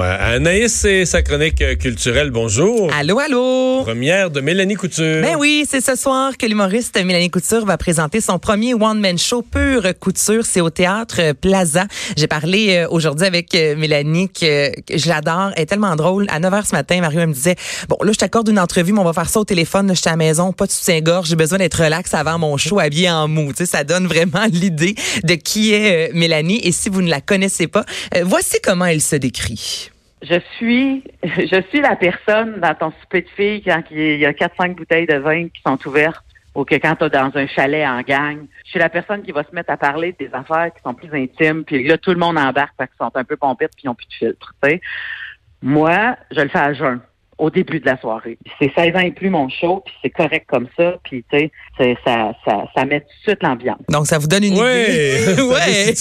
Anaïs et sa chronique euh, culturelle, bonjour. Allô, allô. Première de Mélanie Couture. Ben oui, c'est ce soir que l'humoriste Mélanie Couture va présenter son premier one-man show pure couture. C'est au théâtre Plaza. J'ai parlé euh, aujourd'hui avec euh, Mélanie que, je l'adore. Elle est tellement drôle. À 9 h ce matin, Mario elle me disait, bon, là, je t'accorde une entrevue, mais on va faire ça au téléphone. Là, je suis à la maison, pas de soutien-gorge. J'ai besoin d'être relax avant mon show, habillé en mou. Tu sais, ça donne vraiment l'idée de qui est Mélanie. Et si vous ne la connaissez pas, voici comment elle se décrit. Je suis, je suis la personne dans ton souper de filles quand il y a quatre cinq bouteilles de vin qui sont ouvertes ou que quand tu es dans un chalet en gang. Je suis la personne qui va se mettre à parler des affaires qui sont plus intimes, puis là, tout le monde embarque parce qu'ils sont un peu pompettes puis ils n'ont plus de filtre. tu sais. Moi, je le fais à jeun au début de la soirée. C'est 16 ans et plus mon show, puis c'est correct comme ça, puis tu sais, c'est- ça, ça, ça met tout de suite l'ambiance. Donc, ça vous donne une Ouais. idée. ouais.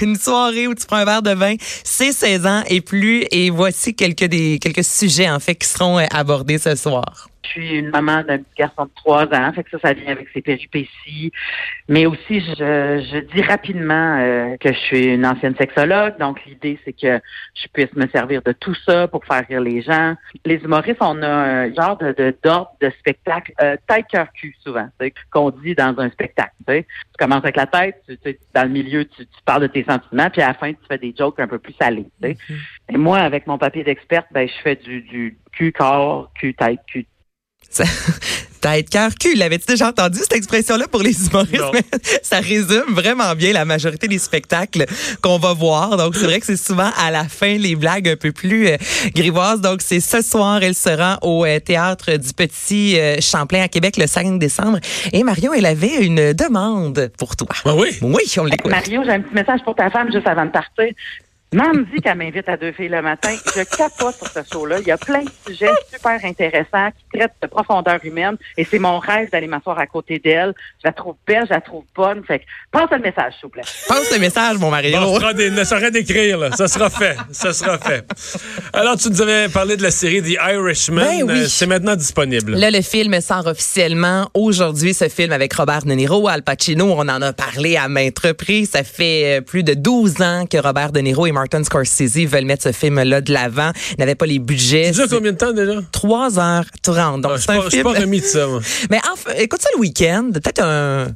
Une soirée où tu prends un verre de vin, c'est 16 ans et plus. Et voici quelques des quelques sujets, en fait, qui seront euh, abordés ce soir. Je suis une maman d'un petit garçon de 3 ans, fait que ça, ça vient avec ses péripéties. Mais aussi, je, je dis rapidement euh, que je suis une ancienne sexologue, donc l'idée, c'est que je puisse me servir de tout ça pour faire rire les gens. Les humoristes, on a un genre de d'ordre de, spectacle euh, tête cœur cul souvent, qu'on dit dans un spectacle. Tu, commences avec la tête, tu, dans le milieu, tu, tu parles de tes sentiments, puis à la fin, tu fais des jokes un peu plus salés. sais. Et moi, avec mon papier d'experte, ben, je fais du, du cul corps, cul tête, cul Tête, cœur, cul. L'avais-tu déjà entendu cette expression-là pour les humoristes? Mais ça résume vraiment bien la majorité des spectacles qu'on va voir. Donc, c'est vrai que c'est souvent à la fin les blagues un peu plus euh, grivoises. Donc, c'est ce soir, elle sera au euh, théâtre du Petit euh, Champlain à Québec le 5 décembre. Et Marion, elle avait une demande pour toi. Ah oui? Oui, on l'écoute. Mario, j'ai un petit message pour ta femme juste avant de partir. Maman me dit qu'elle m'invite à deux filles le matin. Je capote sur ce show-là. Il y a plein de sujets super intéressants qui traitent de profondeur humaine et c'est mon rêve d'aller m'asseoir à côté d'elle. Je la trouve belle, je la trouve bonne. Fait que passe le message, s'il vous plaît. Passe le message, mon Mario. Bon, on fera des, ne saurait d'écrire, là. Ça sera fait. Ça sera fait. Alors, tu nous avais parlé de la série The Irishman. Ben oui. C'est maintenant disponible. Là, le film sort officiellement aujourd'hui. Ce film avec Robert De Niro, Al Pacino, on en a parlé à maintes reprises. Ça fait euh, plus de 12 ans que Robert De Niro et Martin Scorsese veulent mettre ce film-là de l'avant. Ils n'avaient pas les budgets. Tu dis combien de temps déjà? 3h30. Donc, Ah, c'est un pas, je suis film. pas remis de ça, moi. Mais enfin, écoute ça le week-end. Peut-être un,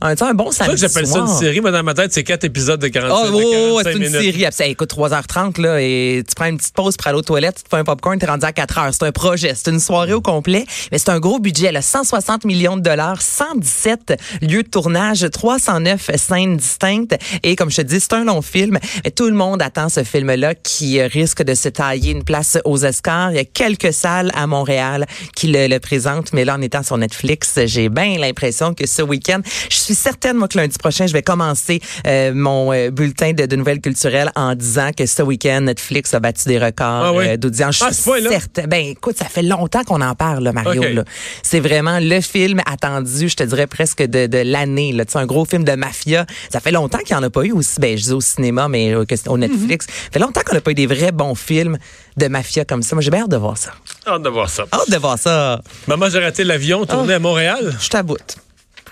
un, tu sais, un bon C'est pour ça samedi que j'appelle ça une série, mais dans ma tête, c'est quatre épisodes de 45, Oh, de oh, oh, 45 c'est une minutes. série. Ah, ça, écoute, 3h30, là, et tu prends une petite pause pour aller aux toilettes, tu te fais un popcorn, t'es rendu à 4h. C'est un projet. C'est une soirée au complet, mais c'est un gros budget, là. 160 millions de dollars, 117 lieux de tournage, 309 scènes distinctes. Et comme je te dis, c'est un long film, mais tout le monde attend ce film-là qui risque de se tailler une place aux Oscars. Il y a quelques salles à Montréal qui le, le présentent, mais là, en étant sur Netflix, j'ai bien l'impression que ce week-end, je suis certaine, moi, que lundi prochain, je vais commencer euh, mon euh, bulletin de, de nouvelles culturelles en disant que ce week-end, Netflix a battu des records Ah oui? euh, d'audience. Je Ah, suis certaine. Ben, écoute, ça fait longtemps qu'on en parle, là, Mario. C'est vraiment le film attendu, je te dirais presque de, de l'année. Tu sais, un gros film de mafia. Ça fait longtemps qu'il n'y en a pas eu aussi. Ben, je dis au cinéma, mais au, au Netflix. Mhm. Ça fait longtemps qu'on n'a pas eu des vrais bons films de mafia comme ça. Moi, j'ai bien hâte de voir ça. Hâte de voir ça. Hâte de voir ça. Maman, j'ai raté l'avion, tourné à Montréal. Je t'aboute.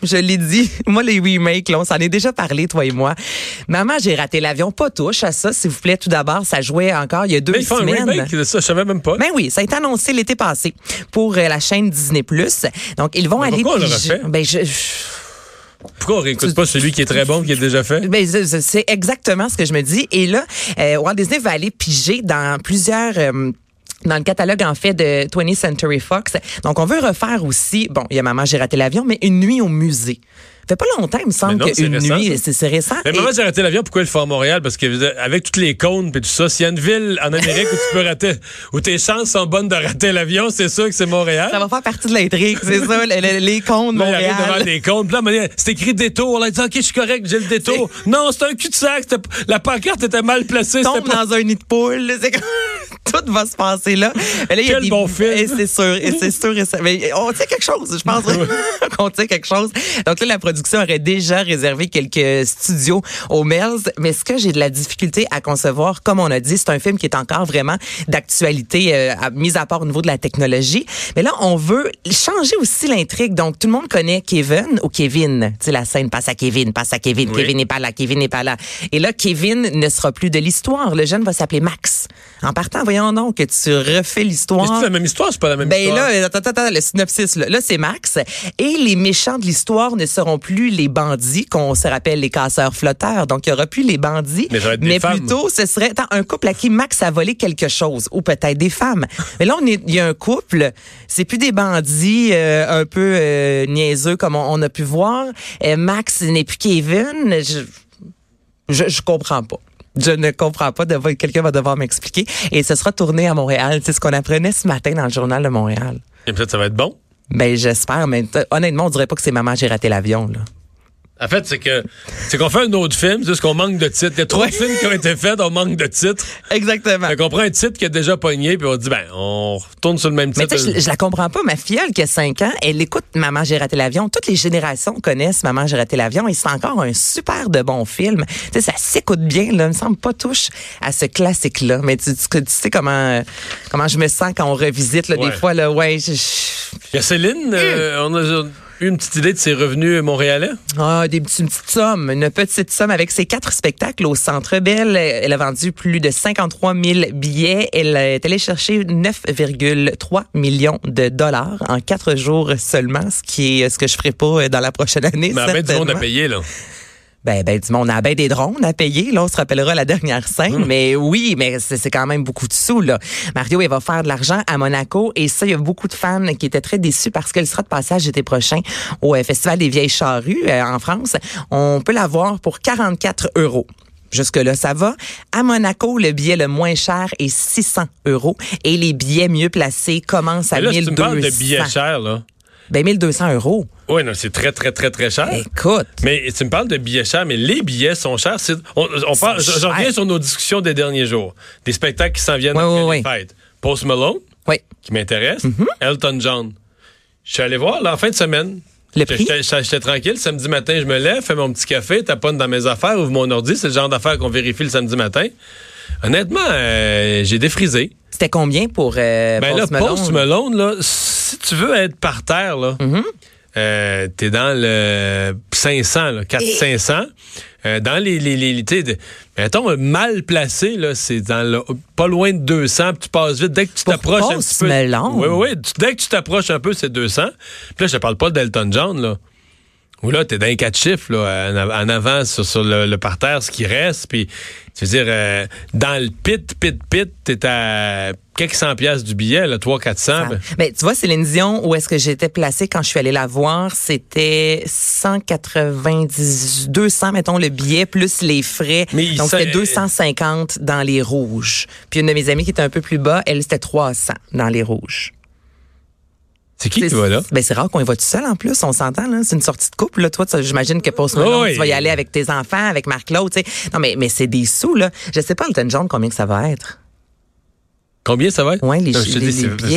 Je l'ai dit. Moi, les remakes, là, on s'en est déjà parlé, toi et moi. Maman, j'ai raté l'avion. Pas touche à ça, s'il vous plaît. Tout d'abord, ça jouait encore il y a deux Mais ils font un semaines. remake de ça, je savais même pas. Ben oui, ça a été annoncé l'été passé pour euh, la chaîne Disney+. Donc, ils vont Mais aller... pourquoi on refait? Ben, je- je... Pourquoi on réécoute pas celui qui est très bon, qui est déjà fait? Ben, c'est exactement ce que je me dis. Et là, euh, Walt Disney va aller piger dans plusieurs... euh, dans le catalogue en fait de 20th Century Fox. Donc on veut refaire aussi, bon, il y a Maman j'ai raté l'avion, mais une nuit au musée. Ça fait pas longtemps, il me semble, qu'une nuit, c'est récent. Mais Maman j'ai raté l'avion, pourquoi il le fait à Montréal? Parce que avec toutes les cônes et tout ça, s'il y a une ville en Amérique où tu peux rater, où tes chances sont bonnes de rater l'avion, c'est sûr que c'est Montréal. Ça va faire partie de l'intrigue, c'est ça, les, les, cônes de Montréal. Devant des cônes, là, c'est écrit détour, là, dit, OK, je suis correct, j'ai le détour. Non, c'est un cul-de-sac, la pancarte était mal placée. Tombe dans un nid de poule, c'est tout va se passer là. là Quel y a des... bon film. C'est sûr, et c'est sûr. Et ça... Mais on tient quelque chose, je pense qu'on tient quelque chose. Donc là, la production aurait déjà réservé quelques studios au Melz. Mais ce que j'ai de la difficulté à concevoir, comme on a dit, c'est un film qui est encore vraiment d'actualité, euh, mis à part au niveau de la technologie. Mais là, on veut changer aussi l'intrigue. Donc, tout le monde connaît Kevin ou Kevin. Tu sais, la scène passe à Kevin, passe à Kevin. Kevin n'est pas là, Kevin n'est pas là. Et là, Kevin ne sera plus de l'histoire. Le jeune va s'appeler Max. En partant, voyons donc que tu refais l'histoire. C'est la même histoire, c'est pas la même ben histoire. Ben là, attends, attends, le synopsis, là, là c'est Max. Et les méchants de l'histoire ne seront plus les bandits qu'on se rappelle les casseurs flotteurs. Donc, il y aura plus les bandits. Mais, mais plutôt, ce serait attends, un couple à qui Max a volé quelque chose. Ou peut-être des femmes. mais là, on est, il y a un couple. C'est plus des bandits euh, un peu euh, niaiseux comme on, a pu voir. Euh, Max n'est plus Kevin. Je, je, je comprends pas. Je ne comprends pas. Quelqu'un va devoir m'expliquer. Et ce sera tourné à Montréal. C'est ce qu'on apprenait ce matin dans le journal de Montréal. Et peut-être ça va être bon? Ben j'espère, mais honnêtement, on dirait pas que c'est maman j'ai raté l'avion là. En fait, c'est que c'est qu'on fait un autre film, c'est juste qu'on manque de titres. Il y a trois films qui ont été faits, on manque de titres. Exactement. On prend un titre qui est déjà pogné, puis on dit, ben, on retourne sur le même titre. Mais je, je la comprends pas. Ma filleule qui a 5 ans, elle écoute Maman, j'ai raté l'avion. Toutes les générations connaissent Maman, j'ai raté l'avion et c'est encore un super de bon film. Tu sais, ça s'écoute bien, là. Il me semble pas touche à ce classique-là. Mais tu, sais comment, comment je me sens quand on revisite, là, des fois, là, ouais. Il y a Céline, euh, on a une petite idée de ses revenus montréalais? Ah, des une petite somme. Une petite somme avec ses quatre spectacles au Centre Bell. Elle a vendu plus de 53 000 billets. Elle est allée chercher 9,3 millions de dollars en quatre jours seulement, ce qui est ce que je ferai pas dans la prochaine année. Mais à du monde à payer, là. Ben, ben, du monde a ben des drones à payer. Là, on se rappellera la dernière scène. Hum. Mais oui, mais c'est quand même beaucoup de sous, là. Mario, il va faire de l'argent à Monaco. Et ça, il y a beaucoup de fans qui étaient très déçus parce qu'elle sera de passage l'été prochain au euh, Festival des Vieilles Charrues euh, en France. On peut la voir pour 44 euros. Jusque-là, ça va. À Monaco, le billet le moins cher est 600 euros et les billets mieux placés commencent à là, 1200. tu me de billets chers, là. Ben 1200 euros. Oui, non, c'est très, très, très, très cher. Écoute. Mais tu me parles de billets chers, mais les billets sont chers. On, on parle, je, reviens sur nos discussions des derniers jours. Des spectacles qui s'en viennent oui, oui, fêtes. Post Malone, oui. qui m'intéresse. Mm-hmm. Elton John. Je suis allé voir là, en fin de semaine. Le prix? J'étais tranquille. Samedi matin, je me lève, fais mon petit café, taponne dans mes affaires, ouvre mon ordi. C'est le genre d'affaires qu'on vérifie le samedi matin. Honnêtement, euh, j'ai défrisé. C'était combien pour euh, ben Post là, Post Malone, là, si tu veux être par terre, là, euh, t'es dans le 500, là, 400-500. Euh, dans les, les, les, mettons, mal placé, là, c'est dans le, pas loin de 200, puis tu passes vite. Dès que tu t'approches un petit peu. Oui, oui, dès que tu t'approches un peu, c'est 200. Puis là, je te parle pas d'Elton John, là. Ou là, t'es dans les quatre chiffres, là, en, avant sur, le, parterre, ce qui reste. Puis, tu veux dire, euh, dans le pit, pit, pit, t'es à quelques cent piastres du billet, là, 3 400. Ben. Mais tu vois, Céline Dion, où est-ce que j'étais placée quand je suis allée la voir, c'était 190, 200, mettons, le billet, plus les frais. Donc, c'était 250 dans les rouges. Puis une de mes amies qui était un peu plus bas, elle, c'était 300 dans les rouges. C'est qui qui va là? Ben, c'est rare qu'on y va tout seul en plus, on s'entend. là. C'est une sortie de couple. Là. Toi, j'imagine que pour ce moment, tu vas y aller avec tes enfants, avec Marc-Claude. Non, mais, mais c'est des sous. là. Je sais pas, le Elton John, combien que ça va être? Combien ça va être? Oui, les,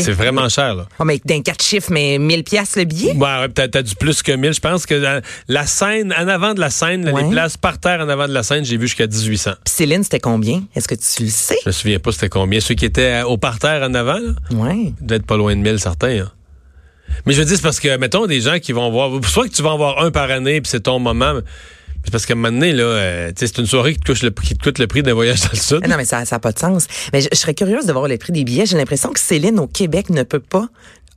C'est vraiment cher, là. Oh, mais d'un quatre chiffres, mais 1000 pièces le billet? Ouais, t'as as du plus que 1000. Je pense que la, scène, en avant de la scène, les places par terre en avant de la scène, j'ai vu jusqu'à 1800. Puis Céline, c'était combien? Est-ce que tu le sais? Je me souviens pas c'était combien. Ceux qui étaient au parterre en avant, là? Oui. D'être pas loin de 1000, certains. Hein. Mais je veux dire, c'est parce que, mettons, des gens qui vont voir, soit que tu vas en voir un par année, puis c'est ton moment. C'est parce qu'à un moment donné, là, euh, c'est une soirée qui te, coûte le, prix d'un voyage dans le sud. Non, mais ça n'a pas de sens. Mais je, serais curieuse de voir le prix des billets. J'ai l'impression que Céline, au Québec, ne peut pas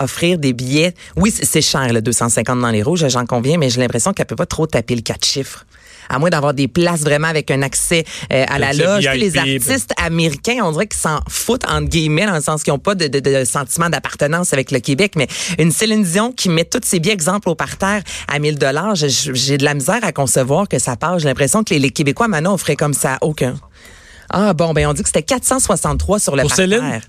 offrir des billets. Oui, c'est cher, le 250 dans les rouges, j'en conviens, mais j'ai l'impression qu'elle peut pas trop taper le quatre chiffres À moins d'avoir des places vraiment avec un accès euh, à la loge. Puis les artistes américains, on dirait qu'ils s'en foutent, entre guillemets, dans le sens qu'ils n'ont pas de, de, de sentiment d'appartenance avec le Québec. Mais une Céline Dion qui met tous ses biens, exemple, au parterre à 1000 dollars, j'ai de la misère à concevoir que ça passe. J'ai l'impression que les, les Québécois, maintenant, on ferait comme ça. Aucun. Ah bon, ben on dit que c'était 463 sur le Pour parterre. Céline?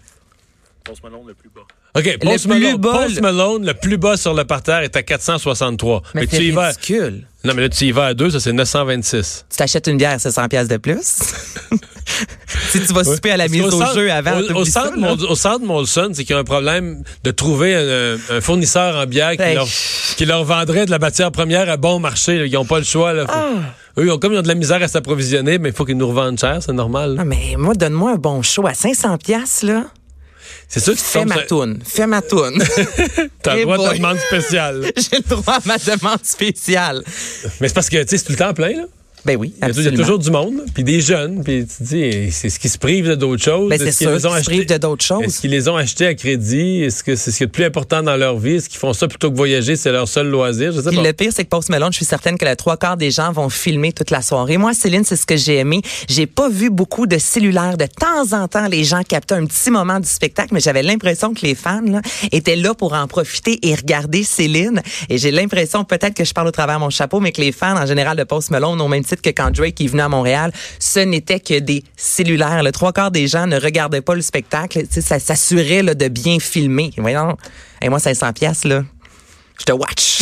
OK, Post, Le plus Malone, bas, Post le- Malone, le plus bas sur le parterre est à 463. Mais tu y vas. ridicule. Non, mais là, tu y vas à deux, ça c'est 926. Tu t'achètes une bière, c'est 100 pièces de plus? si tu vas souper à la mise au centre- jeu avant, Au, ça, centre, là. Mol- au centre Molson, c'est qu'il y a un problème de trouver un, un fournisseur en bière qui, Hey. leur, qui leur vendrait de la matière première à bon marché. là. Ils n'ont pas le choix. Là. Faut- Ah. Eux, ils ont, comme ils ont de la misère à s'approvisionner, mais il faut qu'ils nous revendent cher, c'est normal. là. Ah, mais moi, donne-moi un bon show à 500 pièces là. C'est sûr que tu Fais ma sur- toune. Fais ma toune. T'as le droit boy. ta demande spéciale. J'ai le droit à ma demande spéciale. mais c'est parce que, tu sais, c'est tout le temps plein, là. Ben oui, Il y a- il y a absolument. toujours du monde, puis des jeunes, puis tu dis, c'est ce qui se prive de d'autres choses. Ben, c'est qu'ils sûr les ont se de d'autres choses. Est-ce qu'ils les ont achetés à crédit? Est-ce que c'est ce qui est le plus important dans leur vie? Est-ce qu'ils font ça plutôt que voyager? C'est leur seul loisir? Je sais pas. le pire, c'est que Post Malone, je suis certaine que le trois quarts des gens vont filmer toute la soirée. Moi, Céline, c'est ce que j'ai aimé. J'ai pas vu beaucoup de cellulaires. De temps en temps, les gens captaient un petit moment du spectacle, mais j'avais l'impression que les fans là, étaient là pour en profiter et regarder Céline. Et j'ai l'impression, peut-être que je parle au travers de mon chapeau, mais que les fans, en général, de Post Malone, au même titre que quand Drake est venu à Montréal, ce n'était que des cellulaires. Le trois quarts des gens ne regardaient pas le spectacle. Ça s'assurait de bien filmer. Voyons. Et moi, 500 pièces là. Je te watch.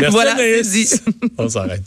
Merci, voilà. On s'arrête.